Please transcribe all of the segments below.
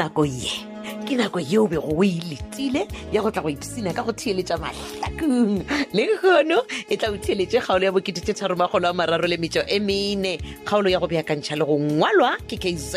nako ye ke nako yeo bego o iletile ya go tla go ipsina ka go theeletša mahlakong le kgono e tla o theeletše kgaolo ya bokete tše tharomagolo a mararo le metšo e mene kgaolo ya go beakantšha le go ngwalwa ke kz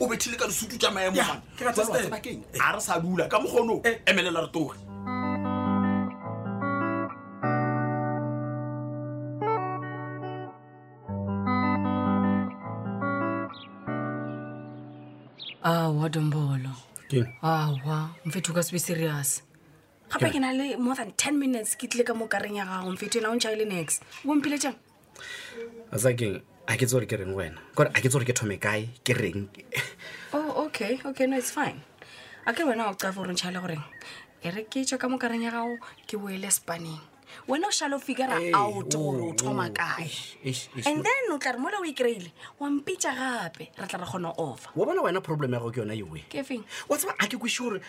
o bethile ka disutu tša maemo Yeah, man. ke rata Jwale wa style. tseba keng? a re sa dula ka mokgono Eh. emelela re toge awa dombolo Keng? awa mfetho o ka se be serious gape ke na le more than ten minutes ke tlile ka mo kareng ya gago mfetho ena o ntšhaile nex o bompile jang zakeng a ke tse gore ke reng wena kore a ke tse gore ke thome kae ke reng oh okay okay no it's fine a ke wena o cafa gore ntšhale goreng e re ke tswa ka mokareng ya gago ke boele spaneng wena o šalo figura Hey, out gore o oh, thoma oh, kae eish, eish, eish, and no. then o tla re mola o e kry-ile wa mpitša gape re tla re kgona ofa wa bona wena problem ya go ke yona ewe ke feng wa tseba a ke kwese gore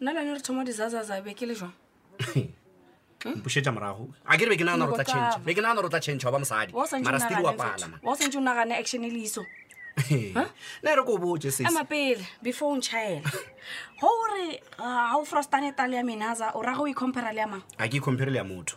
nna lane re thoma dizazaza be ke le jwang mpušetša morago a ke re be ke nagana rotla change be ke nagana rotla change wa ba mosadi mara still wa palama wa o santse o nagane action e le iso ne re ko botse se ama pele before o ntšhaela go gore ga o frostane tale ya menaza o ra go e compara le ya mang a ke compare le ya motho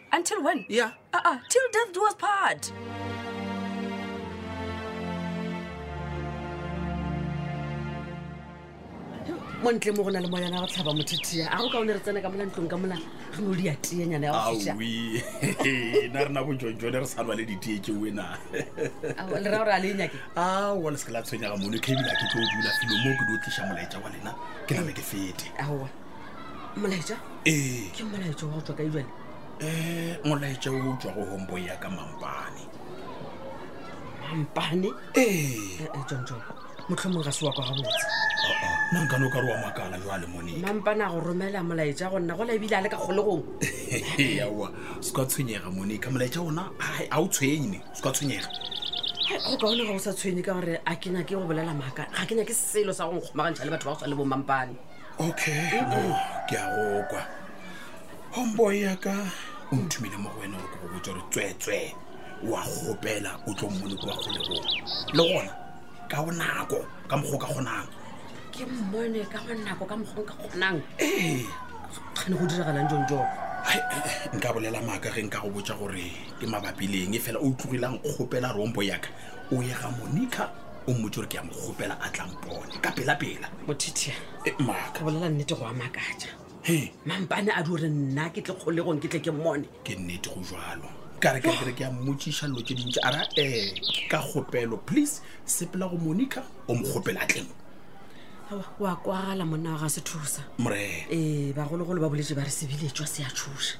until when yeah uh -uh. till death do us part mo ntle mo go na le moyana go tlhaba mothethia a go ka o ne re tsena ka mola ntlong ka mola re no di atienyana ya gofiša na re na bojonjone re sa lwa le ditie tse wena le ra gore a le nyake a wa le se ke la tshwenyaga mono kebile a ke tlo o dula filo mo ke di o tliša molaetša wa lena ke name ke fete aowa molaetša ee ke molaetša wa go tswa ka jale um molaetša o tswa go hombo ya ka mampane mampane ee eh, eh, tsontsong motlhomong ga se wa kwa gabotse nna nkano ka re wa makala jo a le mone mampane a go romela molaetša go nna go la ebile a le ka kgolegong eaowa se ka tshwenyega mone ka molaetša ona a o tshwenye se ka tshwenyega go kaone ga o sa tshwenye ka gore a ke nyake go bolela maaka ga ke nyake selo sa go nkgomagantšha le batho ba go tshwa le bomampane okay oh, ke a go kwa homeboy ya ka o nthumile mo go wena gore ke go botsa gore tsweetswee wa gopela o tlo mmone kwa kgolegong le gona ka bonako ka mokgo ka kgonang ke mmone ka bonako ka mokgo ka kgonang ee kgane go diragalang jong jong eh, eh, nka bolela maaka ge nka go botsa gore ke mabapi leng e fela o tlogelang kgopela rombo yaka o ye ga monica o mmotse gore ke ya mogopela a tlampone ka pela-pela mothithia eh, maaka bolela nnete go a makatša mampane a di gore nna ke tle kgolegong ke tle ke mmone ke nnete go jalo ka re kere ke ya mmotsiša lo tse dintsi a ra ee ka kgopelo please sepela go monica o mo kgopela tleng wa kwagala monna wa ga se thusa morena ee bagologolo ba boletse ba re sebiletswa se a tshosa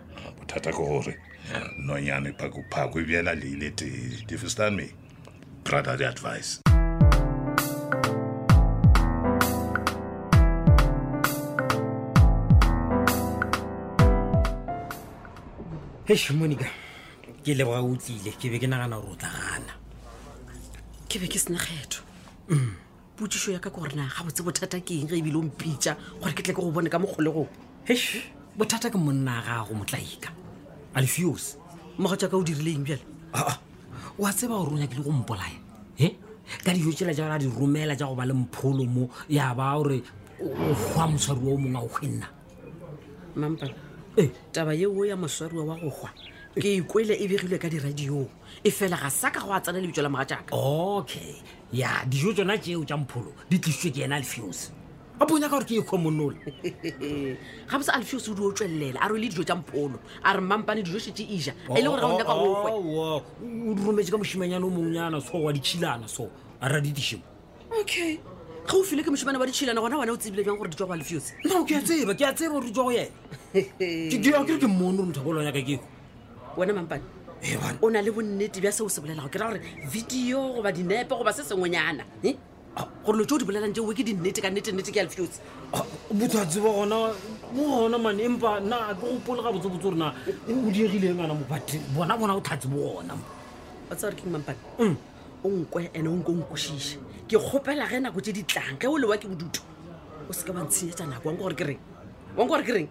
bothata ke gore nonyane phakophako e bjela leile tee defistan me brother the advice eish monica ke leboga o tlile ke be ke nagana gore o tla gana ke be ke senekgetho mm. potsišo ya ka ke gorena ga botse bothata ke eng ge ebile o mpitša gore ke tle ke go bone ka mokgolegong hesh bothata ke monna ga gago motlaika alfios mogo jaaka o dirile eng bjale ah, ah. wa tseba gore o nyakile go mpolaya e ka dijo tsela ja a di romela ja go ba le mpholo mo ya ba gore o gwa moswaruwa o mongwe a o kgwenna mampa e eh. taba yeo ya moswaruwa wa go gwa ke ikwele e begilwe ka diradiong e fela ga sa ka go a tsena lebitso la moga jaaka okay ya dijo tsona tšeo tša mpholo di tlisitswe ke yena alfios a bonya ka gore ke ekgo monole ga bose alfios o di o tswelelela a rwele dijo tša mpholo a re mampane dijo šetse eja e le gore ga bonya ka gokwe o di rometse ka mošimanyane o mongnyana so wa ditšhilana so a ra ditišimo okay ga o file ke mošimane wa ditšhilana gona wena o tsebile jang gore di tswa go alfios no ke a tseba ke a tseba gore di tswa go yena ke ke ke monore motho a bolonyaka keko wena mampane o na le bonnete bja se o se bolelago ke ra gore video goba dinepe goba se sengwenyana eh? ah, gore lo tse o di bolelang teo ke dinnete ka nnete nnete ke alfiotse ah, motho a tseba gona mo gona mane empa na ke gopole ga botsebotse gore na o diegileng ana mobate bona bona o tlhatse bo gona wa tsa gore ke mampane mm. o nkwe ene o nko o nkwešiše ke kgopela ge nako tse di tlang ge o lewa ke bodutu o se ka wa ntshenyetsa nako wanko gore ke reng wanko gore ke reng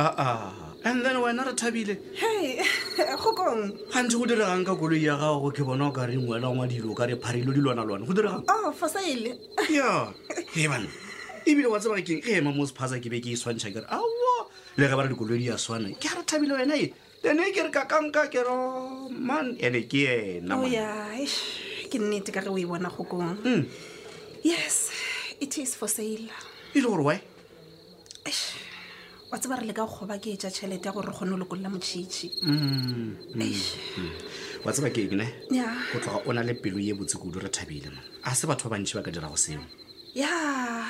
aa ah, ah. and then wena re thabile hey go kong gantse go diregang ka koloi ya gago ke bona o ka reng wena ngwa dilo ka re pharelo di lwana lwana go diregang o oh, fosaile ya e bana ebile wa tseba keng ge ema mo sephaza ke be ke e swantšha kere aowa le ge ba re dikoloi di ya swana ke a re thabile wena e ene ke re kakanka ke ro man ene ke ena oh, ke nnete ka ge o e bona gokong hmm. yes it is for sale e le gore wy wa tseba re le ka kgoba ke etša tšhelete ya gore re kgone go lokolola motšhitšhi hmm, hmm, wa tseba ke ene go tloga o na le pelo ye botse kudu re thabile a se batho ba bantšhi ba ka dirago seo ya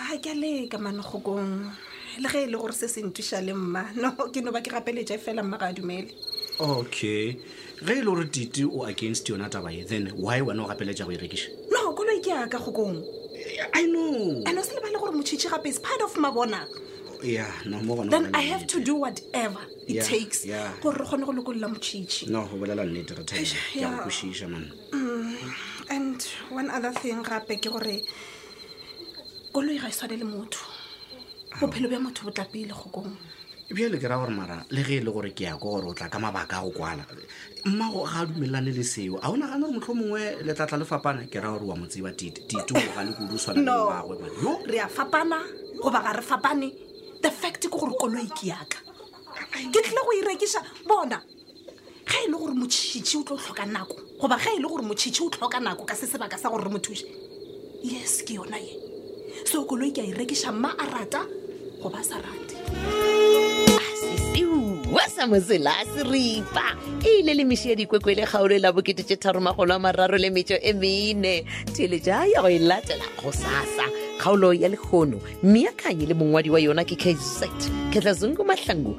ga ke a leka manogokong le ge e le gore se se ntwiša le mma no ke no ba ke gapeletša e fela mma ga a dumele okay ge e le gore tite o against yona taba ye then why wena o gapeletša go e rekiša no koloi ke yaka kgokong i know and o se lebale gore motšhitšhi gape is part of mabona ya no mo gona then i have to do whatever it Yeah, takes yeah. gore re kgone go lokolola motšhitšhi no go bolela nnete re thabela ke a ya. go kwešiša man mm, and one other thing gape ke gore koloi ga e swane le motho bophelo bja motho bo tlapele kgokong bjale ke ra gore mara le ge e le gore ke ya ko gore o tla ka mabaka a go kwala mmago ga a dumelelane le seo a o nagana gore motlho mongwe letlatla le fapana ke ra gore wa mo tseba tito ga le kudu tshwana leagwe no re a fapana goba ga re fapane the fact ke gore koloi ke yaka ke tlile go irekiša e bona ga e le gore motšhitšhi o tlo tlhoka nako goba ga e le gore motšhitšhi o tlhoka nako ka se sebaka sa gore re mo thuše yes ke yona ye seo koloi ke a e rekiša mma a rata goba a sa rate wa sa mosela a seripa e ile le meši ya dikwekwe le kgaolo e la bokete tše tharo magolo a mararo le metšo e mene theletša ya go e latela go sasa kgaolo ya lekgono meakanye le mongwadi wa yona ke kz ketlazungu mahlangu